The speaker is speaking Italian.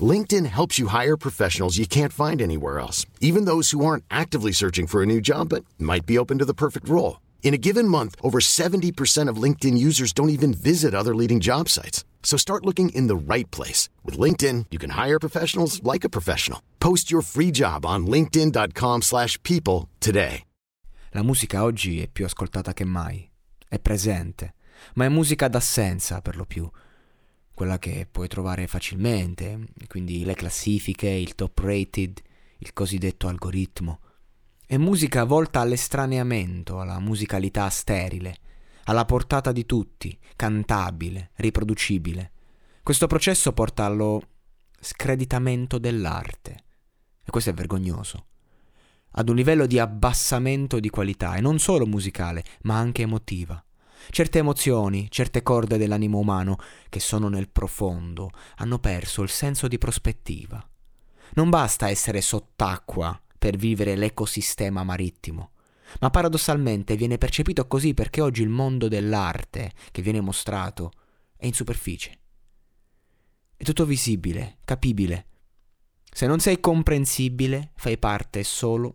LinkedIn helps you hire professionals you can't find anywhere else, even those who aren't actively searching for a new job but might be open to the perfect role. In a given month, over 70% of LinkedIn users don't even visit other leading job sites. So start looking in the right place. With LinkedIn, you can hire professionals like a professional. Post your free job on linkedin.com slash people today. La musica oggi è più ascoltata che mai. È presente, ma è musica d'assenza per lo più. Quella che puoi trovare facilmente, quindi le classifiche, il top rated, il cosiddetto algoritmo. È musica volta all'estraneamento, alla musicalità sterile, alla portata di tutti, cantabile, riproducibile. Questo processo porta allo screditamento dell'arte. E questo è vergognoso. Ad un livello di abbassamento di qualità, e non solo musicale, ma anche emotiva. Certe emozioni, certe corde dell'animo umano, che sono nel profondo, hanno perso il senso di prospettiva. Non basta essere sott'acqua per vivere l'ecosistema marittimo, ma paradossalmente viene percepito così perché oggi il mondo dell'arte che viene mostrato è in superficie. È tutto visibile, capibile. Se non sei comprensibile, fai parte solo